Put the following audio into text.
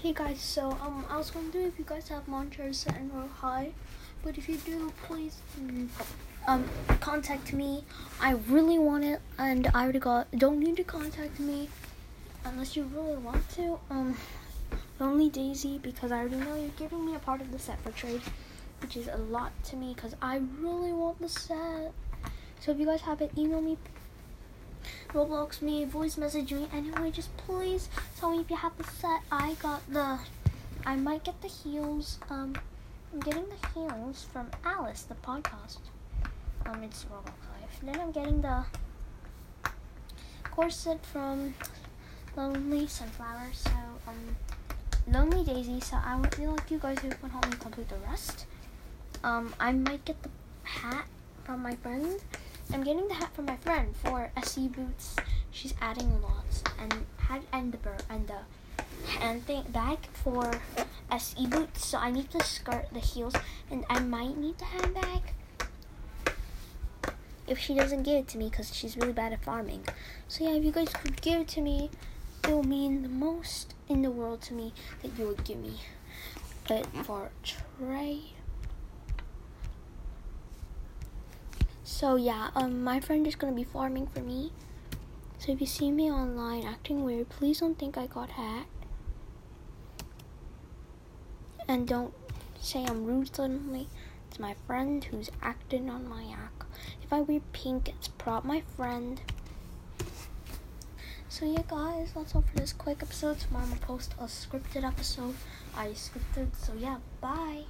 Hey guys, so um, I was wondering if you guys have set in Royale High, but if you do, please um contact me. I really want it, and I already got. Don't need to contact me unless you really want to. Um, Lonely Daisy, because I already know you're giving me a part of the set for trade, which is a lot to me, because I really want the set. So if you guys have it, email me Roblox me, voice message me. Anyway, just please tell me if you have the set. I got the. I might get the heels. Um, I'm getting the heels from Alice, the podcast. Um, it's Roblox Life. Then I'm getting the corset from Lonely Sunflower. So um, Lonely Daisy. So I would feel like you guys who can help me complete the rest. Um, I might get the hat from my friend. I'm getting the hat from my friend for SE boots. She's adding lots and hat and the bird and the hand thing bag for SE boots. So I need to skirt, the heels, and I might need the handbag if she doesn't give it to me because she's really bad at farming. So yeah, if you guys could give it to me, it will mean the most in the world to me that you would give me. But for Trey. So yeah, um, my friend is gonna be farming for me. So if you see me online acting weird, please don't think I got hacked. And don't say I'm rude suddenly. It's my friend who's acting on my act. If I wear pink, it's prop my friend. So yeah, guys, that's all for this quick episode. Tomorrow I'm gonna post a scripted episode. I scripted. So yeah, bye.